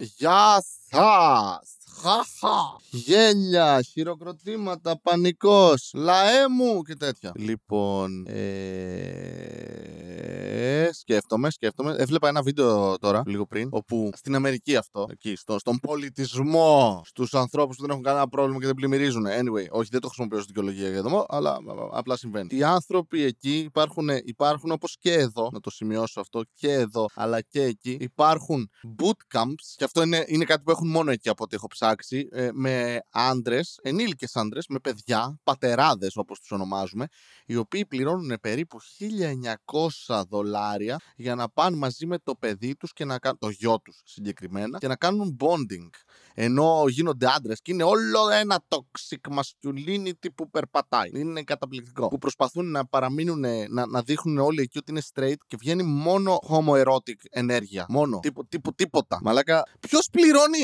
Γεια σας! Χαχα! Γέλια, χειροκροτήματα, πανικός, λαέ μου και τέτοια. Λοιπόν, ε... σκέφτομαι, σκέφτομαι. Έβλεπα ένα βίντεο τώρα, λίγο πριν, όπου στην Αμερική αυτό, εκεί, στο, στον πολιτισμό, στους ανθρώπους που δεν έχουν κανένα πρόβλημα και δεν πλημμυρίζουν. Anyway, όχι, δεν το χρησιμοποιώ στην δικαιολογία για εδώ, αλλά α, απλά συμβαίνει. Οι άνθρωποι εκεί υπάρχουν, υπάρχουν όπως και εδώ, να το σημειώσω αυτό, και εδώ, αλλά και εκεί, υπάρχουν bootcamps, και αυτό είναι, είναι κάτι που έχουν μόνο εκεί από ό,τι έχω ψάξει, ε, με άντρες, ενήλικες άντρες, με παιδιά, πατεράδες όπως τους ονομάζουμε, οι οποίοι πληρώνουν περίπου 1900 δολάρια για να πάνε μαζί με το παιδί τους και να κάνουν. το γιο τους συγκεκριμένα, και να κάνουν bonding. Ενώ γίνονται άντρες και είναι όλο ένα toxic masculinity που περπατάει. Είναι καταπληκτικό. Που προσπαθούν να παραμείνουν, να, να δείχνουν όλοι εκεί ότι είναι straight και βγαίνει μόνο homoerotic ενέργεια. Μόνο. Τύπο, τύπο, τίποτα. Μαλάκα, ποιος πληρώνει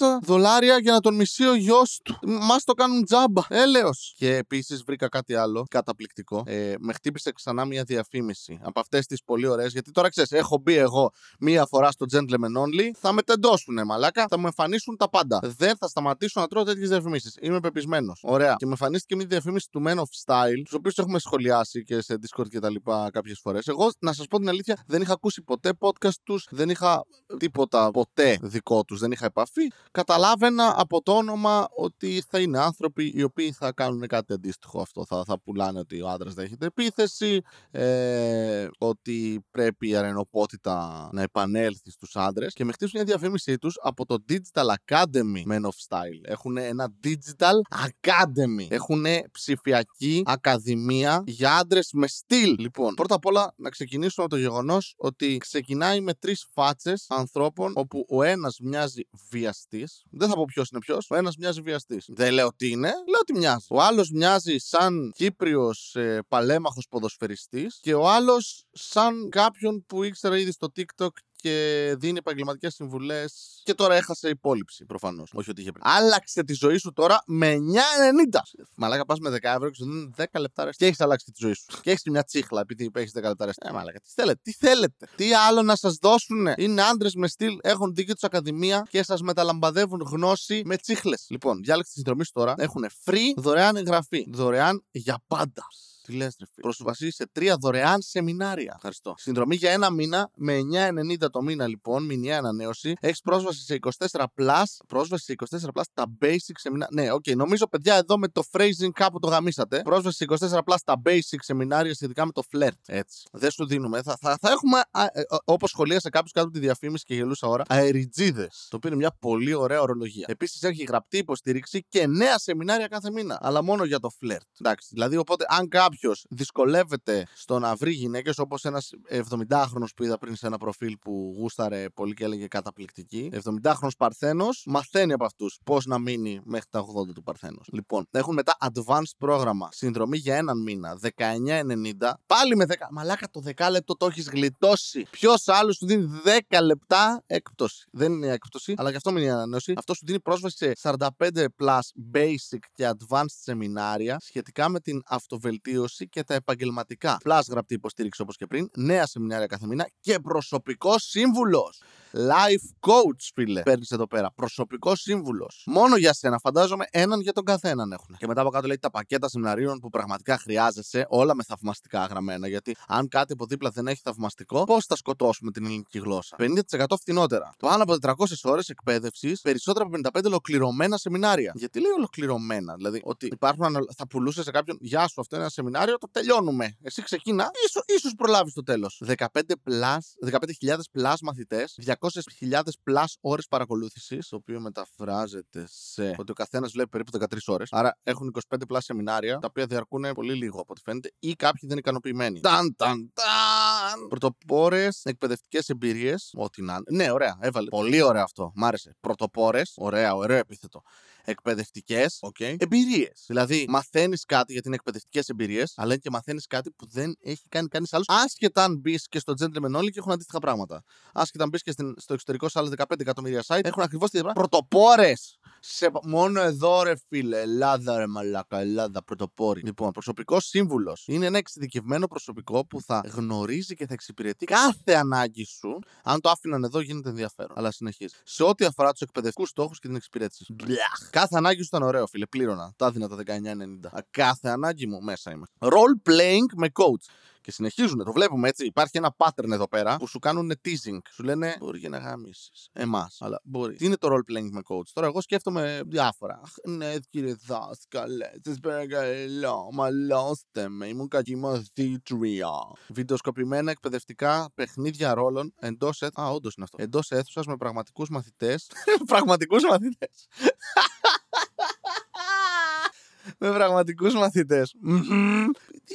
1900 δολάρια για να τον μισεί ο γιος του; Μας το κάνουν τζάμπα. Έλεος. Και επίσης βρήκα κάτι άλλο καταπληκτικό. Ε, με χτύπησε ξανά μια διαφήμιση από αυτές τις πολύ ωραίες. Γιατί τώρα ξέρεις, έχω μπει εγώ μία φορά στο Gentleman Only. Θα με τεντώσουνε, μαλάκα. Θα μου εμφανίσουν τα πάντα. Δεν θα σταματήσω να τρώω τέτοιες διαφημίσεις. Είμαι πεπισμένος. Ωραία. Και με εμφανίστηκε μια διαφήμιση του Men of Style, τους οποίους έχουμε σχολιάσει και σε Discord και τα λοιπά κάποιες φορές. Εγώ, να σας πω την αλήθεια, δεν είχα ακούσει ποτέ podcast τους, δεν είχα τίποτα ποτέ δικό τους, δεν είχα επαφή. Καταλάβαινα από το όνομα ότι θα είναι άνθρωποι οι οποίοι θα κάνουν κάτι αντίστοιχο αυτό. Θα, θα πουλάνε ότι ο άντρας δέχεται επίθεση, ε, ότι πρέπει η αρενοπότητα να επανέλθει στους άντρες και με χτίσουν μια διαφήμιση τους από το Digital Academy Men of Style. Έχουν ένα Digital Academy. Έχουν ψηφιακή ακαδημία για άντρες με στυλ. Λοιπόν, πρώτα απ' όλα να ξεκινήσουμε από το γεγονός ότι ξεκινάει με τρεις φάτσες ανθρώπων όπου ο ένας μοιάζει βιαστής. Δεν θα πω ποιος είναι ποιος. Ο ένας μοιάζει βιαστής. Δεν λέω τι είναι, λέω ότι μοιάζει. Ο άλλος μοιάζει σαν Κύπριος ε, παλέμαχος ποδοσφαιριστής και ο άλλος σαν κάποιον που ήξερα ήδη στο TikTok και δίνει επαγγελματικές συμβουλές. Και τώρα έχασε υπόλοιψη προφανώς. Όχι ότι είχε πριν. Άλλαξε τη ζωή σου τώρα με 9,90. Μαλάκα πας με 10 ευρώ και σου δίνουν 10 λεπτά και έχεις αλλάξει τη ζωή σου. Και έχεις μια τσίχλα επειδή έχεις 10 λεπτά ρεστ. Ε, μαλάκα, τι θέλετε, τι θέλετε. Τι άλλο να σας δώσουν. Είναι άντρες με στυλ, έχουν δική του ακαδημία και σας μεταλαμπαδεύουν γνώση με τσίχλες. Λοιπόν, διάλεξε τη συνδρομή σου τώρα. Έχουν free δωρεάν εγγραφή. Δωρεάν για πάντα. Τι λες, ρε φίλε. Πρόσβαση σε τρία δωρεάν σεμινάρια. Ευχαριστώ. Συνδρομή για ένα μήνα με 9,90 το μήνα λοιπόν, μηνιαία ανανέωση. Έχεις πρόσβαση σε 24 plus. Πρόσβαση σε 24 plus τα basic σεμινάρια. Ναι, OK, okay, νομίζω παιδιά εδώ με το phrasing κάπου το γαμίσατε. Πρόσβαση σε 24 plus τα basic σεμινάρια σχετικά με το flirt. Έτσι. Δεν σου δίνουμε. Θα, θα, θα έχουμε, ε, όπως σχολίασε κάποιος κάτω τη διαφήμιση και γελούσα ώρα, αεριτζήδες. Το οποίο είναι μια πολύ ωραία ορολογία. Επίσης έχει γραπτή υποστήριξη και νέα σεμινάρια κάθε μήνα. Αλλά μόνο για το flirt. Εντάξει, δηλαδή οπότε αν κάποιος κάποιος δυσκολεύεται στο να βρει γυναίκες, όπως ένας 70χρονος που είδα πριν σε ένα προφίλ που γούσταρε πολύ και έλεγε καταπληκτική. 70χρονος παρθένος μαθαίνει από αυτούς πώς να μείνει μέχρι τα 80 του Παρθένος. Λοιπόν, έχουν μετά advanced πρόγραμμα. Συνδρομή για έναν μήνα. 19,90. Πάλι με 10. Μαλάκα το 10 λεπτό το έχεις γλιτώσει. Ποιος άλλος σου δίνει 10 λεπτά έκπτωση. Δεν είναι έκπτωση, αλλά γι' αυτό μην είναι ανανέωση. Αυτό σου δίνει πρόσβαση σε 45 plus basic και advanced σεμινάρια σχετικά με την αυτοβελτίωση και τα επαγγελματικά. Πλάς γραπτή υποστήριξη όπως και πριν, νέα σεμινάρια κάθε μήνα και προσωπικός σύμβουλος. Life coach, φίλε. Παίρνεις εδώ πέρα. Προσωπικός σύμβουλος. Μόνο για σένα. Φαντάζομαι έναν για τον καθέναν έχουν. Και μετά από κάτω λέει τα πακέτα σεμιναρίων που πραγματικά χρειάζεσαι, όλα με θαυμαστικά γραμμένα. Γιατί αν κάτι από δίπλα δεν έχει θαυμαστικό, πώς θα σκοτώσουμε την ελληνική γλώσσα; 50% φθηνότερα. Πάνω από 400 ώρες εκπαίδευσης, περισσότερα από 55 ολοκληρωμένα σεμινάρια. Γιατί λέει ολοκληρωμένα, δηλαδή ότι υπάρχουν, θα πουλούσες σε κάποιον, Γεια σου, αυτό είναι ένα σεμινάριο, το τελειώνουμε. Εσύ ξεκίνα, ίσω ίσως προλάβεις το τέλος. 15 15.000 plus μαθητές, 200.000 plus ώρες παρακολούθησης, το οποίο μεταφράζεται σε ότι ο καθένας βλέπει περίπου 13 ώρες. Άρα έχουν 25 plus σεμινάρια, τα οποία διαρκούν πολύ λίγο από ό,τι φαίνεται, ή κάποιοι δεν είναι ικανοποιημένοι. Ταν, ταν, ταν! Πρωτοπόρες εκπαιδευτικές εμπειρίες, ό,τι να είναι. Ναι, ωραία, έβαλε. Πολύ ωραίο αυτό. Μ' άρεσε. Πρωτοπόρες, ωραία, ωραίο επίθετο εκπαιδευτικές okay. εμπειρίες. Δηλαδή, μαθαίνεις κάτι για την εκπαιδευτικές εμπειρίες, αλλά και μαθαίνεις κάτι που δεν έχει κάνει κανείς άλλος. Άσχετα αν μπεις και στο Gentleman Only και έχουν αντίστοιχα πράγματα. Άσχετα αν μπεις και στο εξωτερικό σε άλλα 15 εκατομμύρια site, έχουν ακριβώς τη πράγματα. Πρωτοπόρες Σε... Μόνο εδώ, ρε φίλε. Ελλάδα, ρε μαλάκα. Ελλάδα, πρωτοπόρη. Λοιπόν, προσωπικός σύμβουλος είναι ένα εξειδικευμένο προσωπικό που θα γνωρίζει και θα εξυπηρετεί κάθε ανάγκη σου. Αν το άφηναν εδώ, γίνεται ενδιαφέρον. Αλλά συνεχίζει. Σε ό,τι αφορά τους εκπαιδευτικούς στόχους και την εξυπηρέτηση. Μπλαχ. Κάθε ανάγκη σου ήταν ωραίο, φίλε. Πλήρωνα. Τα έδινα τα 1990. Κάθε ανάγκη μου μέσα είμαι. Role playing με coach. Και συνεχίζουν, το βλέπουμε έτσι. Υπάρχει ένα pattern εδώ πέρα που σου κάνουν teasing. Σου λένε Μπορεί και να γαμίσεις. Εμάς. Αλλά μπορεί. Τι είναι το role playing με coach; Τώρα, εγώ σκέφτομαι διάφορα. Αχ, ναι, κύριε δάσκαλε. Σα παρακαλώ. Μαλώστε με. Ήμουν κακή μαθήτρια. Βιντεοσκοπημένα εκπαιδευτικά παιχνίδια ρόλων εντός αίθουσα. Α, όντως είναι αυτό. Εντός αίθουσας με πραγματικούς μαθητές. πραγματικούς μαθητές με πραγματικούς μαθητές. Τι,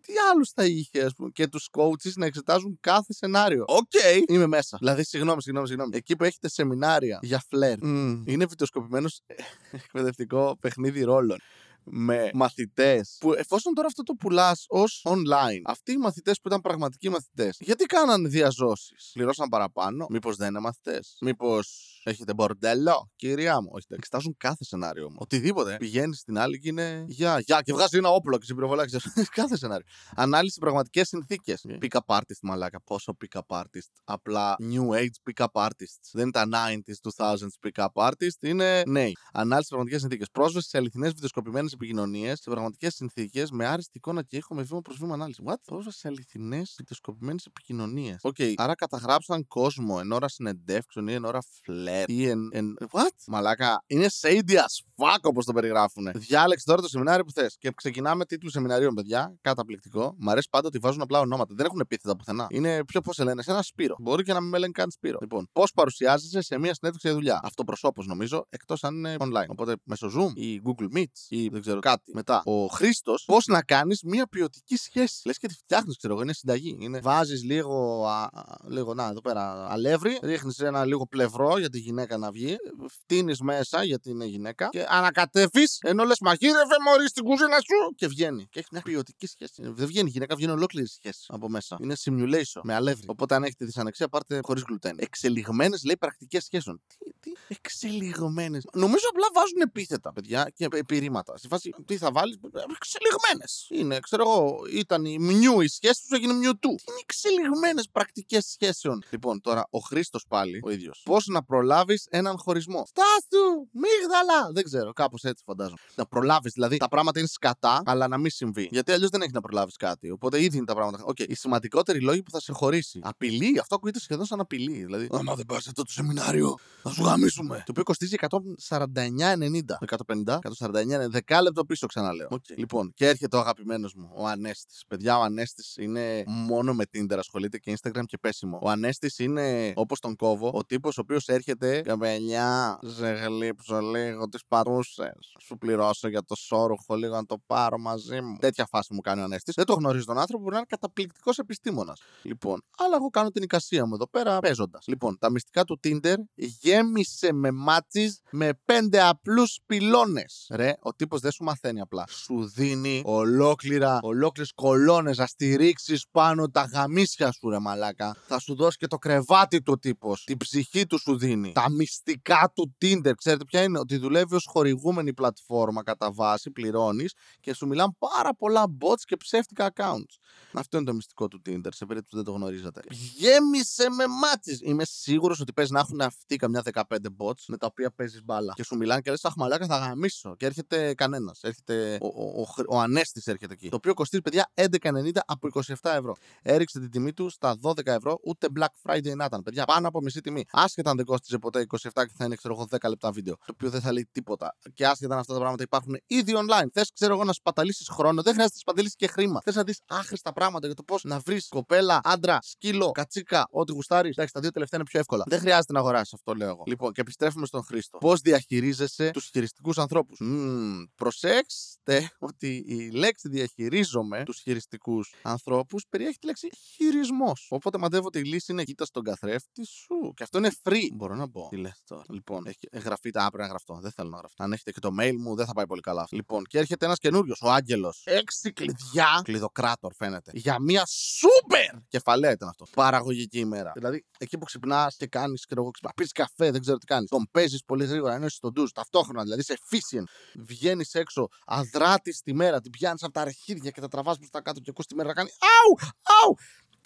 τι άλλους θα είχε, ας πούμε, και τους coaches να εξετάζουν κάθε σενάριο. OK, okay. είμαι μέσα. Δηλαδή, συγγνώμη, συγγνώμη, συγγνώμη. Εκεί που έχετε σεμινάρια για φλερτ, mm. είναι βιντεοσκοπημένο εκπαιδευτικό παιχνίδι ρόλων με μαθητές. Που εφόσον τώρα αυτό το πουλάς ως online, αυτοί οι μαθητές που ήταν πραγματικοί μαθητές, γιατί κάνανε δια ζώσης; Πληρώσαν παραπάνω, Μήπως δεν είναι μαθητές; Μήπως έχετε μπορντέλο, κυρία μου. Όχι, εξετάζουν κάθε σενάριο μου. Οτιδήποτε. Πηγαίνεις στην άλλη και είναι γεια, γεια, και βγάζεις ένα όπλο και σε πυροβολάει. κάθε σενάριο. Ανάλυση πραγματικές συνθήκες. Yeah. Pick up artist, μαλάκα. Πόσο pick up artist. Απλά new age pick up artists. Δεν είναι τα 90s, 2000s pick up artist. Είναι νέοι. Ανάλυση πραγματικές συνθήκες. Πρόσβαση σε αληθινές βιντεοσκοπημένες επικοινωνίες σε πραγματικές συνθήκες με άριστη εικόνα και ήχο με βήμα προς βήμα ανάλυση. What? Πρόσβαση σε αληθινές βιντεοσκοπημένες επικοινωνίες. OK, okay. άρα καταγράψαν κόσμο εν ώρα συνεντεύξεων ή εν ώρα φλερτ ή εν. εν... What? Μαλάκα, είναι shady as fuck όπως το περιγράφουν. Διάλεξε τώρα το σεμινάριο που θες. Και ξεκινάμε τίτλους σεμιναρίων, παιδιά. Καταπληκτικό. Μ' αρέσει πάντα ότι βάζουν απλά ονόματα. Δεν έχουν επίθετα πουθενά. Είναι πιο πώς σε λένε, με λένε Σπύρο. Μπορεί και να μην με λένε καν Σπύρο. Λοιπόν, πώς παρουσιάζεσαι σε μια συνέντευξη για δουλειά; Αυτοπροσώπως νομίζω, εκτός αν είναι online. Οπότε μέσω Zoom ή Google Meet ή δεν ξέρω κάτι. Μετά, ο Χρήστος, πώς να κάνεις μια ποιοτική σχέση; Λες και τη φτιάχνεις, ξέρω εγώ, είναι συνταγή. Είναι, βάζεις λίγο, α, λίγο, να, εδώ πέρα, αλεύρι, ρίχνεις ένα λίγο πλευρό για τη γυναίκα να βγει, φτύνεις μέσα γιατί είναι γυναίκα και ανακατεύεις ενώ λες μαγείρευε μωρή στην κουζίνα σου και βγαίνει. Και έχεις μια ποιοτική σχέση. Δεν βγαίνει γυναίκα, βγαίνει ολόκληρη σχέση από μέσα. Είναι simulation με αλεύρι. Οπότε αν έχετε δυσανεξία, πάρτε χωρίς γλουτένι. Εξελιγμένες λέει πρακτικές σχέσεων. Τι, τι, εξελιγμένες. Νομίζω απλά βάζουν επίθετα, παιδιά, και επιρρήματα. Στη φάση, τι θα βάλεις, εξελιγμένες. Είναι, ξέρω εγώ, ήταν Mew η σχέση τους, έγινε Mewtwo. Είναι εξελιγμένες πρακτικές σχέσεων; Λοιπόν, τώρα ο Χρήστος πάλι, ο ίδιος. Πώς να προλάβεις έναν χωρισμό. Στάσου! Μύγδαλα! Δεν ξέρω, κάπως έτσι φαντάζομαι. Να προλάβεις, δηλαδή τα πράγματα είναι σκατά, αλλά να μην συμβεί. Γιατί αλλιώς δεν έχει να προλάβεις κάτι. Οπότε ήδη είναι τα πράγματα. OK, okay. οι σημαντικότεροι λόγοι που θα σε χωρίσει. Απειλή, αυτό ακούγεται σχεδόν σαν απειλή. Δηλαδή, άμα δεν πας αυτό το σεμινάριο, θα σου γαμήσουμε. Το οποίο κοστίζει 149,90. 150, 149, δεκάλεπτο πίσω ξαναλέω. Okay. Λοιπόν, και έρχεται ο αγαπημένος μου, ο Ανέστης. Παιδιά, ο Ανέστης είναι μόνο με Tinder, ασχολείται και Instagram και πέσιμο. Ο Ανέστης είναι όπως τον κόβω, ο τύπος ο οποίος έρχεται κοπελιά, σε γλείψω λίγο τις πατούσες. Σου πληρώσω για το εσώρουχο λίγο να το πάρω μαζί μου. Τέτοια φάση μου κάνει ο Ανέστης. Δεν τον γνωρίζω τον άνθρωπο, μπορεί να είναι καταπληκτικός επιστήμονας. Λοιπόν, αλλά εγώ κάνω την εικασία μου εδώ πέρα παίζοντας. Λοιπόν, τα μυστικά του Tinder γέμισε με matches με πέντε απλούς πυλώνες. Ρε, ο τύπος δεν σου μαθαίνει απλά. Σου δίνει ολόκληρα, ολόκληρες κολόνες να στηρίξεις πάνω τα γαμήσια σου, ρε μαλάκα. Θα σου δώσει και το κρεβάτι του τύπος. Την ψυχή του σου δίνει. Τα μυστικά του Tinder, ξέρετε ποια είναι, ότι δουλεύει ως χορηγούμενη πλατφόρμα κατά βάση, πληρώνεις και σου μιλάνε πάρα πολλά bots και ψεύτικα accounts. Αυτό είναι το μυστικό του Tinder, σε περίπτωση που δεν το γνωρίζατε. Γέμισε με μάτσε. Είμαι σίγουρος ότι παίζει να έχουν αυτοί καμιά 15 bots με τα οποία παίζεις μπάλα. Και σου μιλάνε και λες, Αχ, μαλάκα θα γαμίσω. Και έρχεται κανένας. Έρχεται ο, ο, ο, ο Ανέστης έρχεται εκεί. Το οποίο κοστίζει, παιδιά, 11,90 από 27 ευρώ. Έριξε την τιμή του στα 12 ευρώ, ούτε Black Friday να ήταν. Παιδιά, πάνω από μισή τιμή. Άσχετα αν δεν κόστιζε ποτέ 27 και θα είναι, ξέρω εγώ, 10 λεπτά βίντεο. Το οποίο δεν θα λέει τίποτα. Και άσχετα αν αυτά τα πράγματα υπάρχουν ήδη online. Θες, ξέρω εγώ, να σπαταλήσεις χρόνο, δεν χρειάζεται να σπαταλήσεις και χρήμα. Θες να δεις άχρηστα πράγματα για το πώς να βρεις κοπέλα, άντρα, σκύλο, κατσίκα, ό,τι γουστάρεις. Εντάξει, τα δύο τελευταία είναι πιο εύκολα. Δεν χρειάζεται να αγοράσεις αυτό, λέω εγώ. Λοιπόν, και επιστρέφουμε στον Χρήστο. Πώς διαχειρίζεσαι τους χειριστικούς ανθρώπους; Mm, προσέξτε ότι η λέξη διαχειρίζομαι τους χειριστικούς ανθρώπους περιέχει τη λέξη χειρισμός. Οπότε μαντεύω ότι η λύση είναι κοίτα στον καθρέφτη σου. Και αυτό είναι free. Μπορώ να πω. Τι λες τώρα. Λοιπόν, έχει γραφεί τα άπειρα γραφτό. Δεν θέλω να γραφτώ. Αν έχετε και το mail μου, δεν θα πάει πολύ καλά. Λοιπόν, και έρχεται ένας καινούριος, ο Άγγελος. Έξι κλειδιά. Κλειδοκράτορ φαίνεται. Για μια σούπερ κεφαλαία ήταν αυτό. Παραγωγική ημέρα. Δηλαδή, εκεί που ξυπνάς και κάνεις και εγώ ξυπνάς. Πεις καφέ, δεν ξέρω τι κάνεις. Τον παίζεις πολύ γρήγορα, ενώ είσαι στον ντουζ ταυτόχρονα, δηλαδή είσαι efficient. Βγαίνεις έξω, αδράτης τη μέρα, την πιάνεις από τα αρχίδια και τα τραβάς προς τα κάτω και ακούς τη μέρα να κάνει Αου! Αου!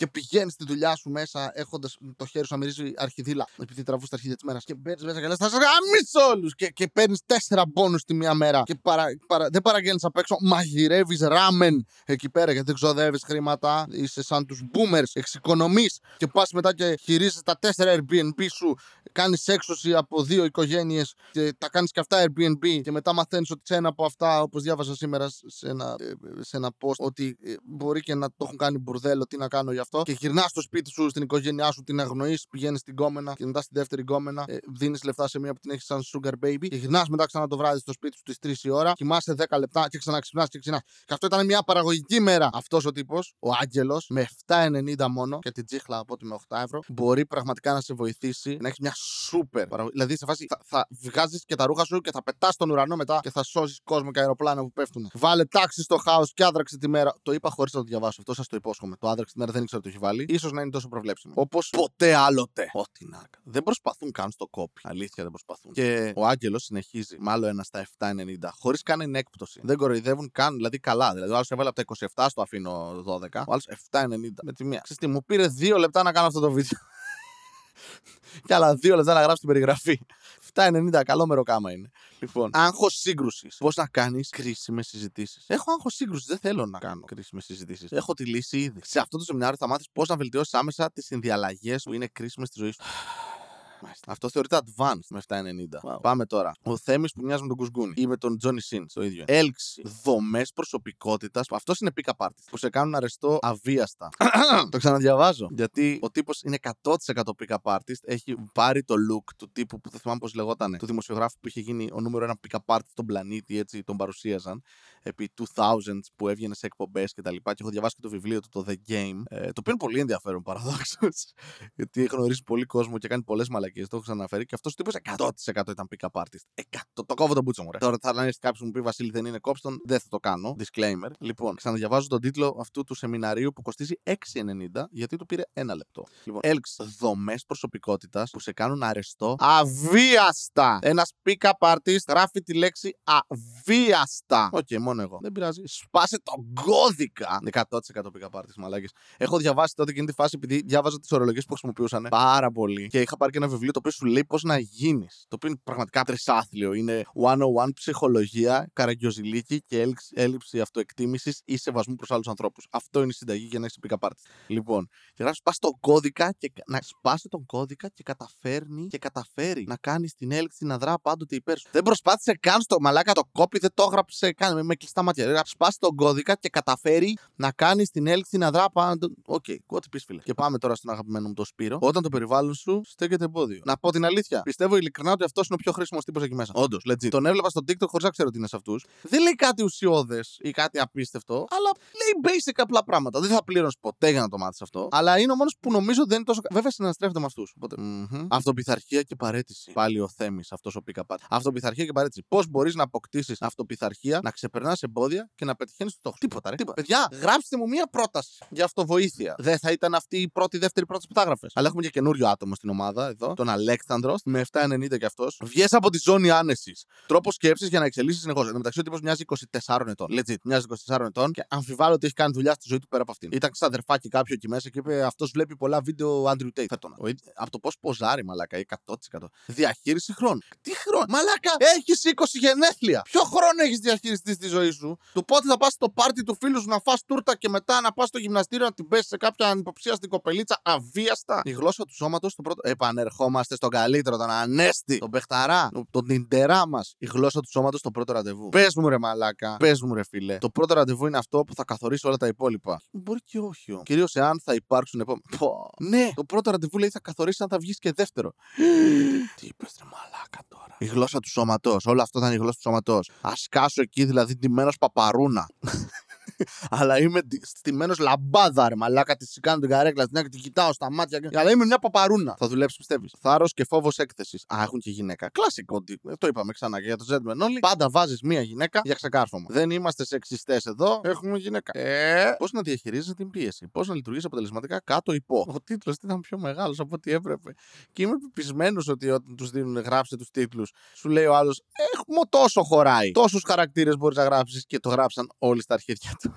Και πηγαίνεις στη δουλειά σου μέσα έχοντας το χέρι σου να μυρίζει αρχιδίλα επειδή τραβούς τα αρχίδια της μέρας. Και μπαίνεις μέσα και λες: Θα σα γαμίσω όλους! Και, και παίρνεις τέσσερα πόνου τη μία μέρα. Και παρα, παρα, δεν παραγγέλνεις απ' έξω, μαγειρεύεις ράμεν εκεί πέρα γιατί δεν ξοδεύεις χρήματα. Είσαι σαν τους boomers, εξοικονομείς και πας μετά και χειρίζει τα τέσσερα Airbnb σου. Κάνεις έξωση από δύο οικογένειες και τα κάνεις και αυτά Airbnb. Και μετά μαθαίνεις ότι σε ένα από αυτά, όπως διάβασα σήμερα σε ένα, σε ένα post, ότι ε, μπορεί και να το έχουν κάνει μπουρδέλο, τι να κάνω γι' αυτό αυτό. Και γυρνάς στο σπίτι σου, στην οικογένειά σου, την αγνοείς, πηγαίνεις στην κόμενα και μετά στη δεύτερη κόμενα ε, δίνεις λεφτά σε μία που την έχεις σαν sugar baby. Και γυρνάς μετά ξανά το βράδυ στο σπίτι σου τι 3 η ώρα, κοιμάσαι 10 λεπτά και ξαναξυπνάς και ξανά. Και αυτό ήταν μια παραγωγική μέρα. Αυτός ο τύπος, ο Άγγελος, με 7,90 μόνο και την τσίχλα από ότι με 8 ευρώ, μπορεί πραγματικά να σε βοηθήσει να έχεις μια super παραγωγή. Δηλαδή σε φάση θα, θα βγάζεις και τα ρούχα σου και θα πετάς στον ουρανό μετά και θα σώζει κόσμο και αεροπλάνα που πέφτουν. Βάλε τάξη στο χάος και άδραξε τη μέρα. Το είπα χωρίς να το διαβάσω. Αυτό σας το υπόσχομαι. Το άδραξε τη μέρα δεν ήξερα το έχει βάλει. σω να είναι τόσο προβλέψιμο. Όπως ποτέ άλλοτε. Ό,τι να Δεν προσπαθούν καν στο κόπι. Αλήθεια δεν προσπαθούν. Και ο Άγγελος συνεχίζει με άλλο ένα στα 7,90 χωρίς καν είναι έκπτωση. Δεν κοροϊδεύουν καν, δηλαδή καλά. Δηλαδή ο άλλος έβαλε από τα 27 στο αφήνω 12. Ο άλλος 7,90 με τη μία. Ξέρετε, μου πήρε δύο λεπτά να κάνω αυτό το βίντεο. και άλλα δύο λεπτά να γράψω την περιγραφή. 7,90 καλό μεροκάμα είναι. Λοιπόν, άγχος σύγκρουσης. Πώς να κάνεις κρίσιμες συζητήσεις. Έχω άγχος σύγκρουσης. Δεν θέλω να κάνω κρίσιμες συζητήσεις. Έχω τη λύση ήδη. Σε αυτό το σεμινάριο θα μάθεις πώς να βελτιώσεις άμεσα τις συνδιαλλαγές που είναι κρίσιμες στη ζωή σου. Αυτό θεωρείται advanced με 790. Wow. Πάμε τώρα. Ο Θέμης που μοιάζει με τον Κουσκούνη ή με τον Τζόνι Σιν το ίδιο. Έλξη. Δομές προσωπικότητας. Αυτό είναι pick up artist που σε κάνουν αρεστό αβίαστα. το ξαναδιαβάζω. Γιατί; Ο τύπος είναι 100% pick up artist. Έχει πάρει το look του τύπου που δεν θυμάμαι πώς λεγόταν. Του δημοσιογράφου που είχε γίνει ο νούμερο ένα pick up artist στον πλανήτη. Έτσι τον παρουσίαζαν επί 2000 που έβγαινε σε εκπομπές κτλ. Και, και έχω διαβάσει και το βιβλίο του το The Game. Ε, το οποίο είναι πολύ ενδιαφέρον παραδόξως. γιατί γνωρίζει πολύ κόσμο και κάνει πολλές μαλακίες μαλακίε, το έχω ξαναφέρει. Και αυτός ο τύπος 100% ήταν pick up artist. 100%. Το κόβω τον μπούτσο μου. Ρε. Τώρα θα έρθει κάποιος μου πει Βασίλη δεν είναι κόψτον, δεν θα το κάνω. Disclaimer. Λοιπόν, ξαναδιαβάζω τον τίτλο αυτού του σεμιναρίου που κοστίζει 6,90 γιατί του πήρε ένα λεπτό. Λοιπόν, έλξ δομές προσωπικότητας που σε κάνουν αρεστό αβίαστα. Ένας pick up artist γράφει τη λέξη αβίαστα. OK, okay, μόνο εγώ. Δεν πειράζει. Σπάσε τον κώδικα. 100% pick up artist, μαλάκα. Έχω διαβάσει τότε εκείνη τη φάση επειδή διάβαζα τις ορολογίες που χρησιμοποιούσαν πάρα πολύ και είχα πάρει και ένα βιβλίο βιβλίο το οποίο σου λέει πώς να γίνεις. Το οποίο είναι πραγματικά τρισάθλιο. Είναι 101 ψυχολογία, καραγκιοζιλίκι και έλλειψη αυτοεκτίμησης ή σεβασμού προς άλλους ανθρώπους. Αυτό είναι η συνταγή για να έχεις pick up Λοιπόν, και να σπάσει τον κώδικα και να σπάσει τον κώδικα και καταφέρνει και καταφέρει να κάνεις την έλξη να δρά πάντοτε υπέρ σου. Δεν προσπάθησε καν ρε μαλάκα το copy, δεν το έγραψε καν με, με κλειστά μάτια. Να σπάσει τον κώδικα και καταφέρει να κάνεις την έλξη να δρά πάντοτε. OK, okay, τι πει φίλε. Και πάμε τώρα στον αγαπημένο μου το Σπύρο. Όταν το περιβάλλον σου στέκεται εμπόδιο. Να πω την αλήθεια. Πιστεύω ειλικρινά ότι αυτός είναι ο πιο χρήσιμος τύπος εκεί μέσα. Όντως, legit. Τον έβλεπα στο TikTok χωρίς να ξέρω τι είναι σε αυτούς. Δεν λέει κάτι ουσιώδες ή κάτι απίστευτο, αλλά λέει basic απλά πράγματα. Δεν θα πλήρωνες ποτέ για να το μάθεις αυτό. Αλλά είναι ο μόνος που νομίζω δεν είναι τόσο. Βέβαια συναστρέφεται με αυτούς. Οπότε... Mm-hmm. Αυτοπιθαρχία και παραίτηση. Πάλι ο Θέμης, αυτός ο pick Αυτοπιθαρχία και παρέτηση. Πώς μπορείς να αποκτήσεις αυτοπιθαρχία, να ξεπερνάς εμπόδια και να πετυχαίνεις το στόχο. Τίποτα, ρε. Τίποτα. Παιδιά, γράψτε μου μία πρόταση για αυτοβοήθεια. Δεν θα ήταν αυτή η πρώτη, δεύτερη πρόταση που θα έγραφες. Αλλά έχουμε και καινούριο άτομο στην ομάδα εδώ, τον Αλέξανδρος, με 7,90 κι αυτός. Βγες από τη ζώνη άνεσης. Τρόπος σκέψης για να εξελίσσει συνεχώς. Εν μεταξύ, ο τύπος μοιάζει 24 ετών. Legit, μοιάζει 24 ετών και αμφιβάλλω ότι έχει κάνει δουλειά στη ζωή του πέρα από αυτήν. Ήταν σαν αδερφάκι κάποιο εκεί μέσα και είπε Αυτός βλέπει πολλά βίντεο Andrew Tate. Φέτονα. Από το πώς ποζάρει, μαλάκα, 100%. Διαχείριση χρόνου. Τι χρόνο. Μαλάκα, έχεις 20 γενέθλια. Ποιο χρόνο έχεις διαχειριστείς στη ζωή σου. Του πότε θα πας στο πάρτι του φίλου σου να φά τούρτα και μετά να πας στο γυμναστήριο να την πέσεις σε κάποια ανυποψία στην κοπελίτσα αβίαστα. Η γλώσσα του σώματος στο πρώτο. Επανερχόμαστε στον καλύτερο, τον Ανέστη, τον Πεχταρά, τον Τιντερά μας. Η γλώσσα του σώματος στο πρώτο ραντεβού. Πες μου ρε μαλάκα, πες μου ρε φίλε. Το πρώτο ραντεβού είναι αυτό που θα καθορίσει όλα τα υπόλοιπα. Μπορεί και όχι. Κυρίως εάν θα υπάρξουν επόμενα. Ναι, το πρώτο ραντεβού λέει θα καθορίσει αν θα βγεις και δεύτερο. Τι είπες ρε μαλάκα τώρα. Η γλώσσα του σώματος. Όλο αυτό θα είναι η γλώσσα του σώματος. Α κάσω εκεί δηλαδή ντυμένο παπαρούνας. Αλλά είμαι στημένος λαμπάδα, ρε μαλάκα. Τη κάνω την καρέκλα, την την κοιτάω στα μάτια. Αλλά είμαι μια παπαρούνα. Θα δουλέψεις, πιστεύεις. Θάρρος και φόβος έκθεσης. Α, έχουν και γυναίκα. Κλασικό. Το είπαμε ξανά και για το Gentleman όλοι. Πάντα βάζεις μία γυναίκα για ξεκάρφωμα. Δεν είμαστε σεξιστές εδώ. Έχουμε γυναίκα. Ε, πώς να διαχειρίζεσαι την πίεση; Πώς να λειτουργείς αποτελεσματικά; Κάτω υπό. Ο τίτλος ήταν πιο μεγάλος από ό,τι έπρεπε. Και είμαι πεπισμένος ότι όταν τους δίνουν γράψε τους τίτλους, σου λέει ο άλλος, Έχουμε τόσο χωράει. Τόσους χαρακτήρες μπορείς να γράψεις και το γράψαν όλοι στα αρχίδια του.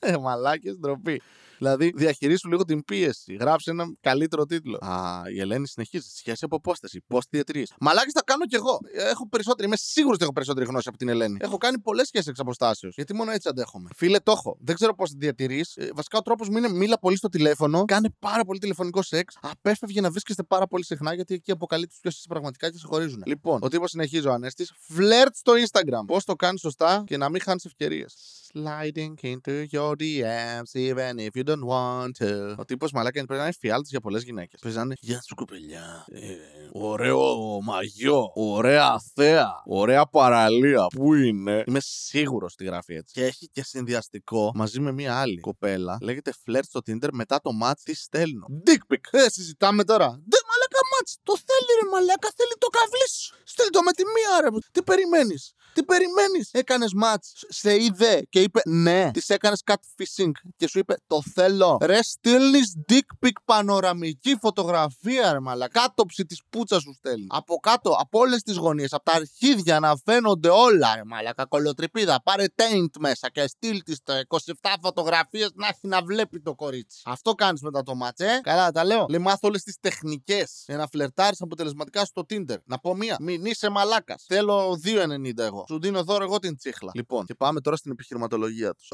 Ε, μαλάκες, ντροπή. Δηλαδή, διαχειρίσου λίγο την πίεση. Γράψε ένα καλύτερο τίτλο. Α, η Ελένη συνεχίζει. Σχέση από απόσταση. Πώς διατηρείς. Μαλάκι θα κάνω κι εγώ. Έχω περισσότερη, είμαι σίγουρος ότι έχω περισσότερη γνώση από την Ελένη. Έχω κάνει πολλές σχέσεις εξ αποστάσεως. Γιατί μόνο έτσι αντέχομαι. Φίλε, το έχω. Δεν ξέρω πώς τη διατηρείς. Ε, βασικά ο τρόπος μου είναι μίλα πολύ στο τηλέφωνο. Κάνε πάρα πολύ τηλεφωνικό σεξ. Απέφευγε να βρίσκεστε πάρα πολύ συχνά γιατί εκεί αποκαλύπτεις ποιος είσαι πραγματικά και σε χωρίζουν. Λοιπόν, ο τύπος συνεχίζει ο Ανέστης. Φλερτ στο Instagram. Πώς το κάνεις σωστά και να μην χάνεις ευκαιρίες. Sliding into your DMs even if you don't want to. Ο τύπος μαλάκας πρέπει να είναι φιάλτης για πολλές γυναίκες. Πρέπει να είναι Γεια σου κοπελιά. Ε, ωραίο μαγιό. Ωραία θέα. Ωραία παραλία. Πού είναι; Είμαι σίγουρος ότι γράφει έτσι. Και έχει και συνδυαστικό μαζί με μία άλλη κοπέλα. Λέγεται φλερτ στο Tinder. Μετά το μάτ της στέλνω. Dick pic. Ε, συζητάμε τώρα. Δεν μαλάκα μάτ. Το θέλει ρε μαλάκα. Θέλει το καβλί σου. Στέλνει το με τη μία ρε. Τι περιμένεις; Τι περιμένεις; Έκανες ματ. Σε είδε και είπε ναι. Της έκανες catfishing και σου είπε το θέλω. Ρε, στέλνεις dick pic πανοραμική φωτογραφία, ρε μαλα. Κάτωψη της πούτσας σου στέλνει. Από κάτω, από όλες τις γωνίες, από τα αρχίδια να φαίνονται όλα, ρε μαλα. Κακολοτρυπίδα. Πάρε taint μέσα και στείλ της 27 φωτογραφίες να έχει να βλέπει το κορίτσι. Αυτό κάνεις μετά το μάτσε. Ε; Καλά, τα λέω. Λέει μάθω όλες τις τεχνικές για να φλερτάρεις αποτελεσματικά στο Tinder. Να πω μία. Μην είσαι μαλάκας. Θέλω 2,90 εγώ. Σου δίνω δώρο εγώ την τσίχλα. Λοιπόν, και πάμε τώρα στην επιχειρηματολογία τους.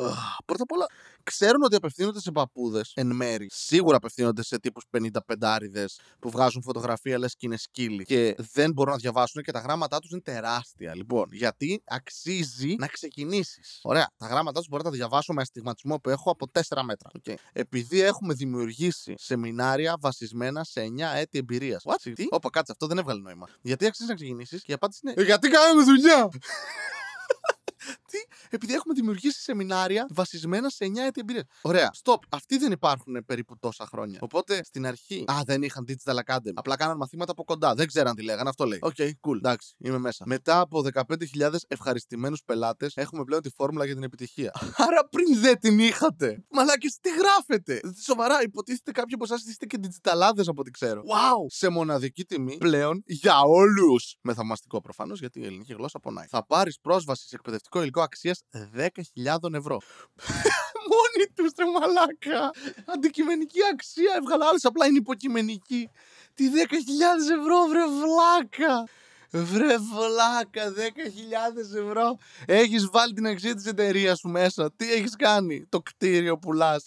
Πρώτα απ' όλα, ξέρουν ότι απευθύνονται σε παππούδες εν μέρει. Σίγουρα απευθύνονται σε τύπους 55άρηδες που βγάζουν φωτογραφία λες και είναι σκύλοι και δεν μπορούν να διαβάσουν και τα γράμματά τους είναι τεράστια. Λοιπόν, γιατί αξίζει να ξεκινήσεις. Ωραία, τα γράμματά τους μπορώ να τα διαβάσω με αστιγματισμό που έχω από 4 μέτρα. Okay. Επειδή έχουμε δημιουργήσει σεμινάρια βασισμένα σε 9 έτη εμπειρίας. What? Τι; Όπα, κάτσε, αυτό δεν έβγαλε νόημα. Γιατί αξίζει να ξεκινήσεις και η απάντηση είναι. «Ε, γιατί κάνουμε δουλειά! Τι, επειδή έχουμε δημιουργήσει σεμινάρια βασισμένα σε 9 έτη εμπειρίας. Ωραία. Stop. Αυτοί δεν υπάρχουν περίπου τόσα χρόνια. Οπότε στην αρχή. Α, δεν είχαν Digital Academy. Απλά κάναν μαθήματα από κοντά. Δεν ξέραν τι λέγανε. Αυτό λέει. OK, okay, cool. Εντάξει, είμαι μέσα. Μετά από 15.000 ευχαριστημένους πελάτες, έχουμε πλέον τη φόρμουλα για την επιτυχία. Άρα πριν δεν την είχατε. Μαλάκι, τι γράφετε; Σοβαρά, υποτίθεται κάποιοι από εσάς είστε και digitαλάδε από ό,τι ξέρω. Wow! Σε μοναδική τιμή πλέον για όλους. Με θαυμαστικό προφανώς γιατί η ελληνική γλώσσα πονάει. Θα πάρεις πρόσβαση σε εκπαιδευτικό υλικό αξίας 10.000 ευρώ. Μόνοι τους ρε μαλάκα. Αντικειμενική αξία έβγαλα άλλο, απλά είναι υποκειμενική. Τι 10.000 ευρώ, βρε βλάκα. Βρε βλάκα, 10.000 ευρώ. Έχεις βάλει την αξία της εταιρείας σου μέσα. Τι έχεις κάνει. Το κτίριο πουλάς.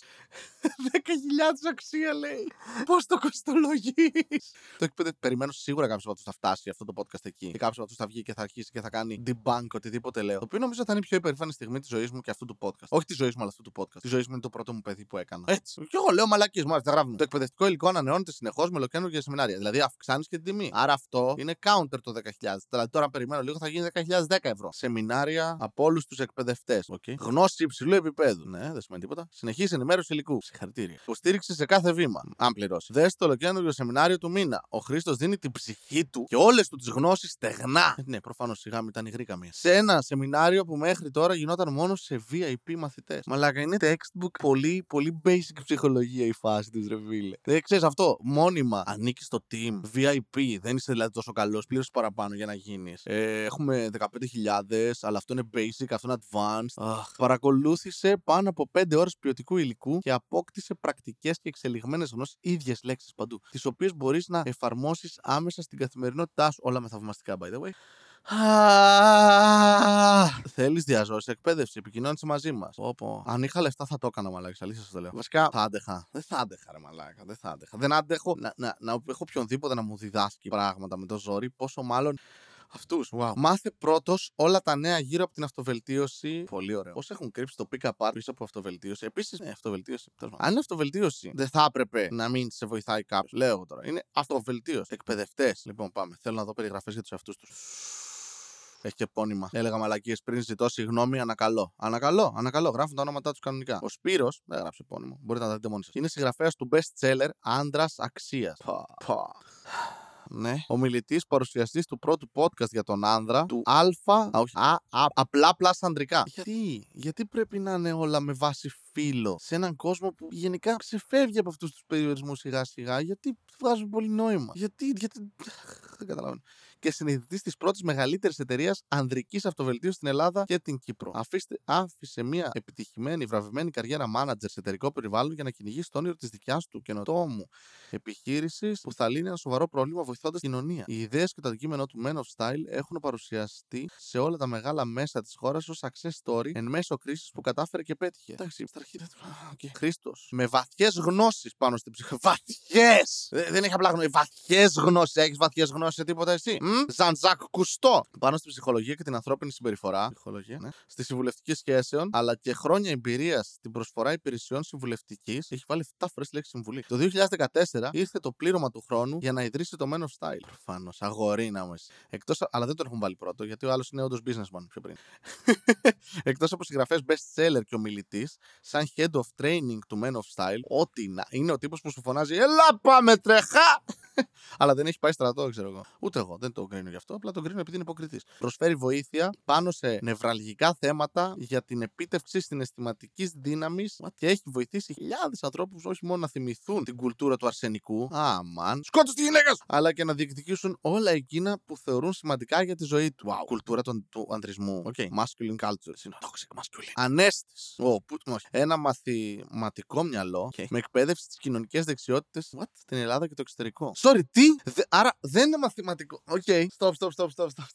10.000 αξία λέει. Πώς το κοστολογείς; το εκπαιδευτικό. Περιμένω σίγουρα κάποιος από αυτούς θα φτάσει αυτό το podcast εκεί. Και κάποιος από αυτούς θα βγει και θα αρχίσει και θα κάνει debunk οτιδήποτε λέω. Το οποίο νομίζω θα είναι η πιο υπερήφανη στιγμή της ζωής μου και αυτού του podcast. Όχι της ζωής μου, αλλά αυτού του podcast. Της ζωής μου είναι το πρώτο μου παιδί που έκανα. Έτσι. Και εγώ λέω μαλακίες μου, τα γράφουμε. Το εκπαιδευτικό υλικό ανανεώνεται συνεχώς με ολοκένουργια σεμινάρια. Δηλαδή αυξάνεις και την τιμή. Άρα αυτό είναι counter το 10.000. Δηλαδή τώρα περιμένω λίγο θα γίνει 10.010 ευρώ. Σεμινάρια από όλους τους εκπαιδευτές. Okay. Γνώση υψηλού επίπεδου. Ναι, δεν σημαίνει τίποτα. Συνεχίζει ενημέρωση υλικού. Συγχαρητήρια. Υποστήριξη σε κάθε βήμα. Αν πληρώσει. Δες το ολοκένουργιο σεμινάριο του μήνα. Ο Χρήστος δίνει την ψυχή του και όλες του τις γνώσεις στεγνά. Ε, ναι, προφανώς σιγά μην ήταν υγρή καμία. Σε ένα σεμινάριο που μέχρι τώρα γινόταν μόνο σε VIP μαθητές. Μαλάκα είναι textbook πολύ, πολύ basic ψυχολογία η φάση της ρεβίλε. Δεν ξέρεις αυτό. Μόνιμα ανήκει στο team. VIP. Δεν είσαι δηλαδή τόσο καλός. Πλήρωσες παραπάνω για να γίνεις. Ε, έχουμε 15.000, αλλά αυτό είναι basic, αυτό είναι advanced. Αχ, παρακολούθησε πάνω από 5 ώρες ποιοτικού υλικού και απόκτησε πρακτικές και εξελιγμένες γνώσεις, ίδιες λέξεις παντού, τις οποίες μπορείς να εφαρμόσεις άμεσα στην καθημερινότητά σου. Όλα με θαυμαστικά, by the way. Θέλεις διαζώσεις εκπαίδευση, επικοινώνησε μαζί μας. Όπω. Αν είχα λεφτά θα το έκανα, μαλάκα. Αλήθεια σα το λέω. Βασικά θα άντεχα. Δεν θα άντεχα, ρε μαλάκα. Δεν θα άντεχα. Δεν άντεχω να, να, να έχω οποιονδήποτε να μου διδάσκει πράγματα με το ζόρι, πόσο μάλλον Αυτούς. Wow. Μάθε πρώτος όλα τα νέα γύρω από την αυτοβελτίωση. Πολύ ωραίο. Πώς έχουν κρύψει το pick up πίσω από αυτοβελτίωση. Επίσης, ναι, αυτοβελτίωση. Αν είναι αυτοβελτίωση, δεν θα έπρεπε να μην σε βοηθάει κάποιος. Λέω εγώ τώρα. Είναι αυτοβελτίωση. Εκπαιδευτές. Λοιπόν, πάμε. Θέλω να δω περιγραφές για τους εαυτούς τους. Έχει και επώνυμα. Έλεγα μαλακίες πριν, ζητώ συγγνώμη, ανακαλώ. Ανακαλώ, ανακαλώ. Γράφουν τα ονόματά τους κανονικά. Ο Σπύρος, δεν γράψε επώνυμο. Μπορείτε να τα δείτε μόνοι σας. Είναι συγγραφέας του best seller Άντρας Αξίας. Ναι. Ο μιλητή παρουσιαστής του πρώτου podcast για τον άνδρα του Α. όχι, α, α, απλά πλά ανδρικά. Γιατί, γιατί πρέπει να είναι όλα με βάση φίλο σε έναν κόσμο που γενικά ξεφεύγει από αυτούς τους περιορισμούς σιγά σιγά, γιατί βγάζουν πολύ νόημα; Γιατί, γιατί. Δεν καταλαβαίνω και συνειδητής της πρώτης μεγαλύτερης εταιρείας ανδρικής αυτοβελτίωσης στην Ελλάδα και την Κύπρο. Αφήστε, άφησε μια επιτυχημένη, βραβευμένη καριέρα μάνατζερ σε εταιρικό περιβάλλον για να κυνηγήσει το όνειρο της δικιάς του καινοτόμου επιχείρησης που θα λύνει ένα σοβαρό πρόβλημα βοηθώντας την κοινωνία. Οι ιδέες και το αντικείμενο του Men of Style έχουν παρουσιαστεί σε όλα τα μεγάλα μέσα της χώρας ως success story εν μέσω κρίσης που κατάφερε και πέτυχε. Εντάξει, στα αρχή okay. Χρήστος. Με βαθιές γνώσεις πάνω στην ψυχολογία. Βαθιές! Δεν έχει απλά γνώσει. Βαθιές γνώσεις. Έχεις βαθιές γνώσεις σε τίποτα εσύ. Ζαντζάκ Κουστό. Πάνω στην ψυχολογία και την ανθρώπινη συμπεριφορά. Ψυχολογία, ναι. Στη συμβουλευτική σχέσεων, αλλά και χρόνια εμπειρίας στην προσφορά υπηρεσιών συμβουλευτικής. Έχει βάλει 7 φορέ λέξη συμβουλή. Το 2014 ήρθε το πλήρωμα του χρόνου για να ιδρύσει το Men of Style. Προφανώς. Αγορίνα μου. Εκτός, αλλά δεν τον έχουν βάλει πρώτο, γιατί ο άλλος είναι όντως businessman πιο πριν. Εκτός από συγγραφές best seller και ομιλητής, σαν head of training του Men of Style, ό,τι να είναι ο τύπος που σου φωνάζει Ελά, πάμε τρεχά! αλλά δεν έχει πάει στρατό, ξέρω εγώ. Ούτε εγώ. Δεν το κρίνω γι' αυτό. Απλά τον κρίνω επειδή είναι υποκριτής. Προσφέρει βοήθεια πάνω σε νευραλγικά θέματα για την επίτευξη συναισθηματικής δύναμης και έχει βοηθήσει χιλιάδες ανθρώπους όχι μόνο να θυμηθούν την κουλτούρα του αρσενικού. Αμαν. Σκότω τη γυναίκα Αλλά και να διεκδικήσουν όλα εκείνα που θεωρούν σημαντικά για τη ζωή του. Wow. Κουλτούρα του, του αντρισμού. Okay. Masculine culture. Toxic masculine. Ανέστης. Oh, Ένα μαθηματικό μυαλό okay. με εκπαίδευση στις κοινωνικές δεξιότητες στην Ελλάδα και το εξωτερικό. Sorry, τι; άρα δεν είναι μαθηματικό. OK. Okay. Stop, stop, stop, stop, stop.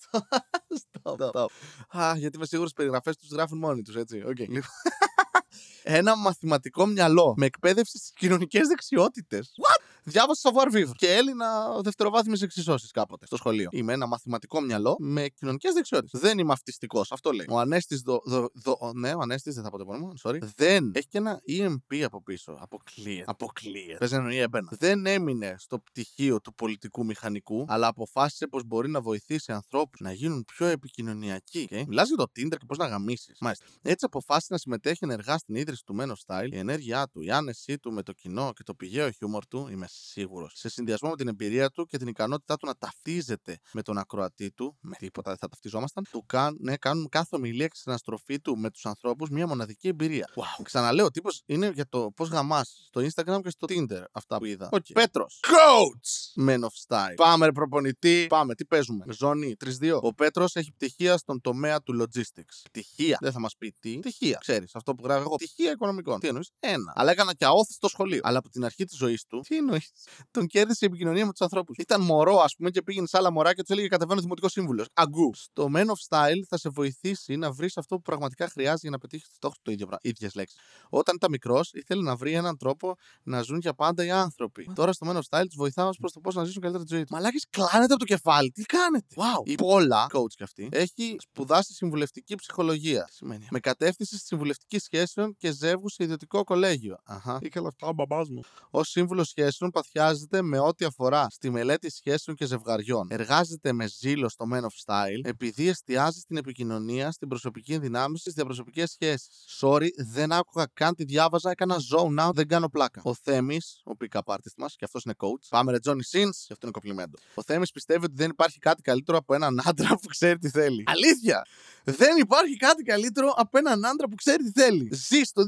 stop, stop. Α, γιατί είμαι σίγουρος περιγραφές τους γράφουν μόνοι τους, έτσι. OK. Okay. Ένα μαθηματικό μυαλό με εκπαίδευση στις κοινωνικές δεξιότητες. What? Διάβασα savoir vivre και έλυνα δευτεροβάθμιες εξισώσεις κάποτε στο σχολείο. Είμαι ένα μαθηματικό μυαλό με κοινωνικές δεξιότητες. Δεν είμαι αυτιστικός, αυτό λέει. Ο Ανέστης. Δο, δο, δο, ναι, ο Ανέστης δεν θα πω το επόμενο. Sorry. Δεν. Έχει και ένα ΕΜΠ από πίσω. Αποκλείεται. Αποκλείεται. Πε εννοεί έμπαινα. Δεν έμεινε στο πτυχίο του πολιτικού μηχανικού, αλλά αποφάσισε πως μπορεί να βοηθήσει ανθρώπους να γίνουν πιο επικοινωνιακοί. Okay? Μιλάς για το Tinder και πώς να γαμήσεις. Μάλιστα. Έτσι αποφάσισε να συμμετέχει ενεργά στην ίδρυση του Men of Style. Η ενέργειά του, η άνεσή του με το κοινό και το πηγαίο χιούμορ του, είμαι σίγουρος. Σε συνδυασμό με την εμπειρία του και την ικανότητά του να ταυτίζεται με τον ακροατή του, με τίποτα δεν θα ταυτιζόμασταν, του κάν, ναι, κάνουν κάθε ομιλία και συναστροφή του με τους ανθρώπους μια μοναδική εμπειρία. Wow. Ξαναλέω, ο τύπος είναι για το πώς γαμάς στο Instagram και στο Tinder αυτά που είδα. Okay. Πέτρος. Coach! Men of Style. Πάμε, ρε προπονητή. Πάμε, τι παίζουμε. Ζώνη 3-2. Ο Πέτρος έχει πτυχία στον τομέα του logistics. Πτυχία. Δεν θα μας πει τι. Πτυχία. Ξέρεις αυτό που γράφω εγώ. Πτυχία οικονομικών. Τι εννοείς; Ένα. Αλλά έκανα και αόθη στο σχολείο. Αλλά από την αρχή της ζωής του. Τι εννοείς; Τον κέρδισε η επικοινωνία με τους ανθρώπους. Ήταν μωρό, ας πούμε, και πήγαινε σε άλλα μωρά και τους έλεγε Κατεβαίνω δημοτικός σύμβουλος. Αγκού. Στο Men of Style θα σε βοηθήσει να βρεις αυτό που πραγματικά χρειάζεται για να πετύχεις του στόχου του ίδιο ίδιες λέξεις. Όταν ήταν μικρός, ήθελε να βρει έναν τρόπο να ζουν για πάντα οι άνθρωποι. Τώρα στο Men of Style τους βοηθάμε προς το πώς να ζήσουν καλύτερα τη ζωή τους. Μαλάκι κλάνετε από το κεφάλι. Τι κάνετε; Wow. Η Πόλα, coach κι αυτή, έχει σπουδάσει συμβουλευτική ψυχολογία. Σημαίνει. Με κατεύθυνση στη συμβουλευτικής σχέσεων και ζεύγου σε ιδιωτικό κολέγιο. Αχά. Είχε λεφτά ο μπαμπάς μου. Ω σύμβουλος σχέσεων παθιάζεται με ό,τι αφορά στη μελέτη σχέσεων και ζευγαριών. Εργάζεται με ζήλο στο Men of Style επειδή εστιάζει στην επικοινωνία, στην προσωπική ενδυνάμωση, στις διαπροσωπικές σχέσεις. Sorry, δεν άκουγα καν τη διάβαζα, έκανα zone out, δεν κάνω πλάκα. Ο Θέμης, ο pick-up artist μας, και αυτός είναι coach. Πάμε ρε Johnny Sins, και αυτό είναι κοπλιμέντο. Ο Θέμης πιστεύει ότι δεν υπάρχει κάτι καλύτερο από έναν άντρα που ξέρει τι θέλει. Αλήθεια! Δεν υπάρχει κάτι καλύτερο από έναν άντρα που ξέρει τι θέλει. Ζει το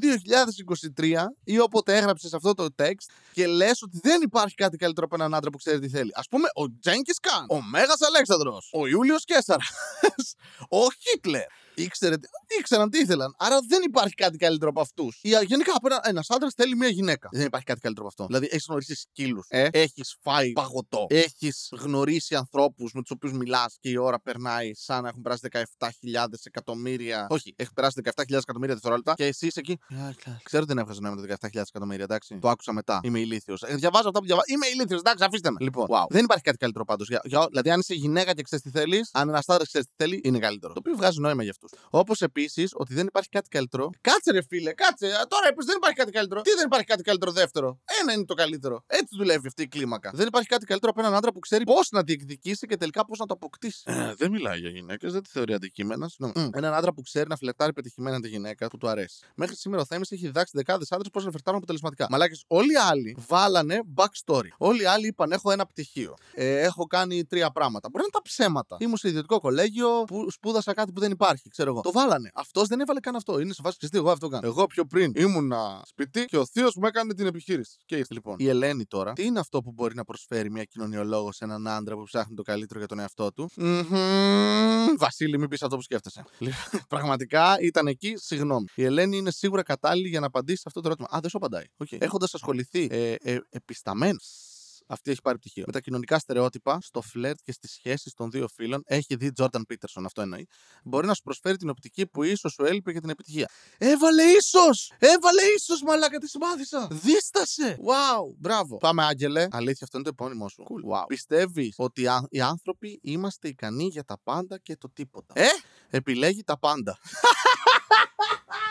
2023 ή όποτε έγραψες αυτό το text και λες ότι δεν υπάρχει κάτι καλύτερο από έναν άντρα που ξέρει τι θέλει. Α πούμε, ο Τζένκι Καν, ο Μέγας Αλέξανδρος, ο Ιούλιος Κέσσαρα, ο Χίτλερ ήξερε, ήξεραν τι ήθελαν. Άρα δεν υπάρχει κάτι καλύτερο από αυτούς. Γενικά, ένα άντρας θέλει μια γυναίκα. Δεν υπάρχει κάτι καλύτερο από αυτό. Δηλαδή, έχεις γνωρίσει σκύλους. Ε; Έχεις φάει παγωτό. Έχεις γνωρίσει ανθρώπους με τους οποίους μιλάς και η ώρα περνάει σαν να έχουν περάσει 17.000 εκατομμύρια. Όχι, έχει περάσει 17.000 εκατομμύρια δευτερόλεπτα και εσύ είσαι εκεί. Ξέρω ότι δεν έβγαζε νόημα τα 17.000 εκατομμύρια, εντάξει. Το άκουσα μετά. Είμαι ηλίθιος. Ε, διαβάζω αυτά που διαβάζω. Είμαι ηλίθιος, εντάξει, αφήστε με. Λοιπόν, wow. δεν υπάρχει κάτι καλύτερο πάντως. Δηλαδή, αν είσαι γυναίκα και ξέρεις τι θέλεις, αν ένας άντρας ξέρεις τι θέλει, είναι καλύτερο. Το οποίο βγάζει νόημα για αυτούς. Τους. Όπως επίσης ότι δεν υπάρχει κάτι καλύτερο. Κάτσε ρε φίλε, κάτσε. Α, Τώρα είπες δεν υπάρχει κάτι καλύτερο. Τι δεν υπάρχει κάτι καλύτερο δεύτερο; Ένα είναι το καλύτερο. Έτσι δουλεύει αυτή η κλίμακα. Δεν υπάρχει κάτι καλύτερο από έναν άντρα που ξέρει πώς να διεκδικήσει και τελικά πώς να το αποκτήσει. Ε, δεν μιλάει για γυναίκες, δεν τη θεωρεί αντικείμενας. Συγγνώμη. Έναν άντρα που ξέρει να φλετάρει πετυχημένα τη γυναίκα που του αρέσει. Μέχρι σήμερα ο Θέμης έχει διδάξει δεκάδες άντρες πώς να φλετάρουν αποτελεσματικά. Μαλάκες, όλοι οι άλλοι βάλανε backstory. Όλοι οι άλλοι είπαν: Έχω ένα πτυχίο. Ε, έχω κάνει τρία πράγματα. Μπορεί να είναι τα ψέματα. Ήμουν σε ιδιωτικό κολέγιο που σπούδασα κάτι που δεν υπάρχει, ξέρω εγώ. Το βάλανε. Αυτός δεν έβαλε καν αυτό. Είναι σε φάση ξεστή, εγώ αυτό κάνω. Εγώ πιο πριν ήμουνα σπιτί και ο θείος μου έκανε την επιχείρηση. Και ήρθε λοιπόν. Η Ελένη τώρα, τι είναι αυτό που μπορεί να προσφέρει μια κοινωνιολόγος σε έναν άντρα που ψάχνει το καλύτερο για τον εαυτό του; Μμμ. Vasίλη, μην πεις αυτό που σκέφτεσαι. Λοιπόν, Πραγματικά ήταν εκεί, συγγνώμη. Η Ελένη είναι σίγουρα κατάλληλη για να απαντήσει σε αυτό το ερώτημα. Α, δεν σου απαντάει. Okay. Έχοντας ασχοληθεί ε, ε, επισταμένα αυτή έχει πάρει πτυχίο. Με τα κοινωνικά στερεότυπα, στο φλερτ και στις σχέσεις των δύο φίλων, έχει δει Τζόρνταν Πίτερσον, αυτό εννοεί. Μπορεί να σου προσφέρει την οπτική που ίσως σου έλειπε για την επιτυχία. Έβαλε ίσως! Έβαλε ίσως, μαλάκα, τη μάθησα! Δίστασε! Wow! Μπράβο! Πάμε, Άγγελε. Αλήθεια, αυτό είναι το επώνυμό σου. Cool. Wow. Πιστεύεις ότι α- οι άνθρωποι είμαστε ικανοί για τα πάντα και το τίποτα; Ε! Επιλέγει τα πάντα.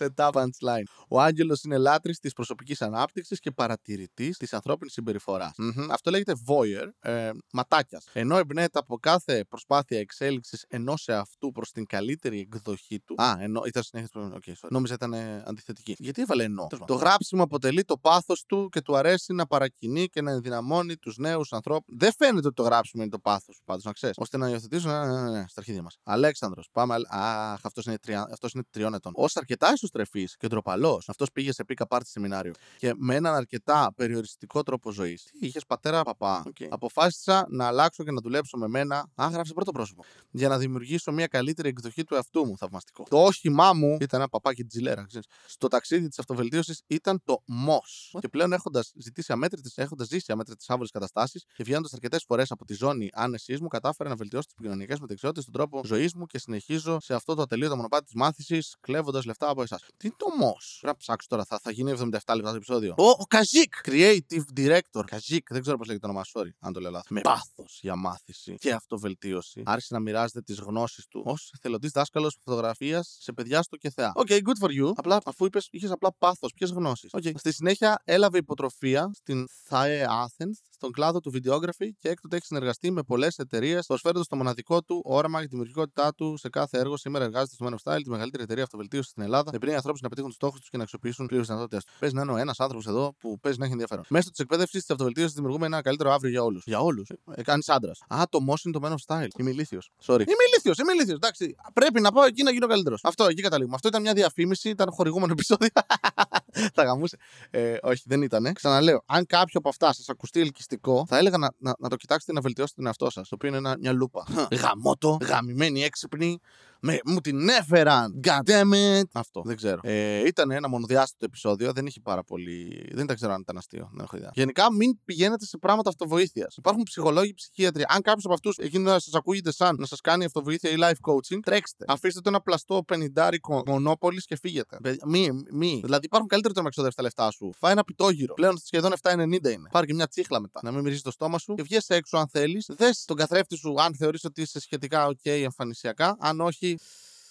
σε τα punchline. Ο Άγγελος είναι λάτρης της προσωπικής ανάπτυξης και παρατηρητής της ανθρώπινης συμπεριφοράς. Αυτό λέγεται voyeur, ε, ματάκιας. Ενώ εμπνέεται από κάθε προσπάθεια εξέλιξης ενός εαυτού προς την καλύτερη εκδοχή του. Α, ενώ ήταν συνέχεια. Okay, sorry. Νόμιζα ήταν ε, αντιθετική. Γιατί έβαλε ενώ. Το γράψιμο αποτελεί το πάθος του και του αρέσει να παρακινεί και να ενδυναμώνει τους νέους ανθρώπους. Δεν φαίνεται ότι το γράψιμο είναι το πάθος του, πάντως να ξέρεις. ώστε να υιοθετήσουν. Ναι, ναι, ναι, στα αρχίδια μας. Αλέξανδρος, πάμε. Αχ, αυτός είναι, τρια... αυτός είναι τριών ετών. Ω αρκετά ισοστρεφή και ντροπαλός, αυτός πήγε σε πίκα πάρτι σεμινάριο. Και με έναν αρκετά περιοριστικό τρόπο ζωής. Τι είχες πατέρα παπά; Okay. Αποφάσισα να αλλάξω και να δουλέψω με μένα. Α, γράψε πρώτο πρόσωπο. Για να δημιουργήσω μια καλύτερη εκδοχή του εαυτού μου. Θαυμαστικό. Το όχημά μου ήταν ένα παπάκι τζιλέρα. Ξέρεις. Στο ταξίδι της αυτοβελτίωσης ήταν το MOS. Και πλέον έχοντας ζητήσει αμέτρητες, έχοντας ζήσει αμέτρητες άβολες καταστάσεις και βγαίνοντας αρκετές φορές από τη ζώνη άνεσής μου, κατάφερα να βελτιώσω τις επικοινωνιακές μου δεξιότητες, τον τρόπο ζωής μου και συνεχίζω σε αυτό το ατελείωτο μονοπάτι της μάθησης, κλέβοντας λεφτά από εσάς. Τι είναι το MOS. Πρέπει να ψάξω τώρα, θα, θα γίνει 77 λεπτά το επεισόδιο. Ο, ο Καζίκ! Creative Director. Καζίκ, δεν ξέρω πώς λέγεται το όνομα, sorry, αν το λέω λάθος. Με πάθος για μάθηση και αυτοβελτίωση. Άρχισε να μοιράζεται τις γνώσεις του ως εθελοντής δάσκαλος φωτογραφίας σε παιδιά στο ΚΕΘΕΑ. OK, okay, good for you. Απλά αφού είπες, είχες απλά πάθος, ποιες γνώσεις. Okay. Στη συνέχεια έλαβε υποτροφία στην SAE Athens στον κλάδο του videography και έκτοτε έχει συνεργαστεί με πολλές εταιρείες, προσφέροντας το μοναδικό του όραμα για τη δημιουργικότητά του σε κάθε έργο. Σήμερα εργάζεται στο Men of Style, τη μεγαλύτερη εταιρεία αυτοβελτίωσης στην Ελλάδα, με ανθρώπους να πετύχουν τους στόχους τους και να αξιοποιήσουν πλήρως δυνατότητες τους. Παίζει να είναι ο ένας άνθρωπος εδώ που παίζει να έχει ενδιαφέρον. Μέσω της εκπαίδευσης της αυτοβελτίωσης δημιουργούμε ένα καλύτερο αύριο για όλους. Για όλους. Ε, Κάνεις άντρας. Α, το MOS είναι το Men of Style. Είμαι ηλίθιος. Sorry. Είμαι ηλίθιος, είμαι ηλίθιος. Εντάξει. Πρέπει να πάω εκεί να γίνω καλύτερος. Αυτό, εκεί καταλήγουμε. Αυτό ήταν μια διαφήμιση, ήταν χορηγούμενο επεισόδιο. Θα γαμούσε. Ε, όχι, δεν ήταν. Ξαναλέω, αν κάποιο από αυτά σας ακουστεί ελκυστικό, θα έλεγα να, να, να το κοιτάξετε να βελτιώσετε τον εαυτό σας. Το οποίο είναι ένα, μια λούπα. Γαμότο, γαμημένη έξυπνη, με, μου την έφεραν. God damn it. Αυτό, δεν ξέρω. Ε, ήταν ένα μονοδιάστατο επεισόδιο. Δεν είχε πάρα πολύ. Δεν τα ξέρω αν ήταν αστείο. Δεν έχω ιδέα. Γενικά, μην πηγαίνετε σε πράγματα αυτοβοήθειας. Υπάρχουν ψυχολόγοι, ψυχίατροι. Αν κάποιος από αυτούς εκείνο να σας ακούγεται σαν να σας κάνει αυτοβοήθεια ή life coaching, τρέξτε. Αφήστε το ένα πλαστό πενιντάρικο μονόπολης και φύγετε. Μη, μη. Δηλαδή, υπάρχουν καλύτερα να με εξοδεύσει τα λεφτά σου. Φάει ένα πιτόγυρο. Πλέον σχεδόν 7,90 είναι. Πάρει και μια τσίχλα μετά. Να μην μυρίζεις το στόμα σου και βγει έξω αν θέλεις. Δες τον καθρέφτη σου αν θεωρείς ότι είσαι σχετικά OK εμφανισιακά. Αν όχι,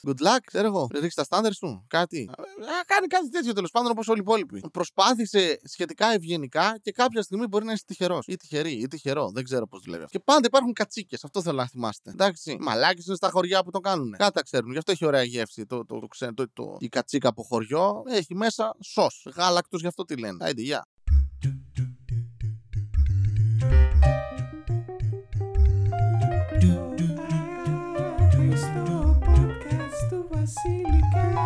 Good luck, ξέρω εγώ. Ρίξει τα στάνταρ σου. Κάτι. Α, κάνει κάτι τέτοιο τέλος πάντων όπως όλοι οι υπόλοιποι. Προσπάθησε σχετικά ευγενικά και κάποια στιγμή μπορεί να είσαι τυχερός. Ή τυχερή, ή τυχερό. Δεν ξέρω πώς δουλεύει. Και πάντα υπάρχουν κατσίκες. Αυτό θέλω να θυμάστε. Εντάξει. Μαλάκι είναι στα χωριά που το κάνουν. Κάτι τα ξέρουν. Γι' αυτό έχει ωραία γεύση. Το, το, το, το, το, το, η κατσίκα από χωριό έχει μέσα σος. Γάλακτος γι' αυτό τη λένε. Άιντε, γεια. Basilica.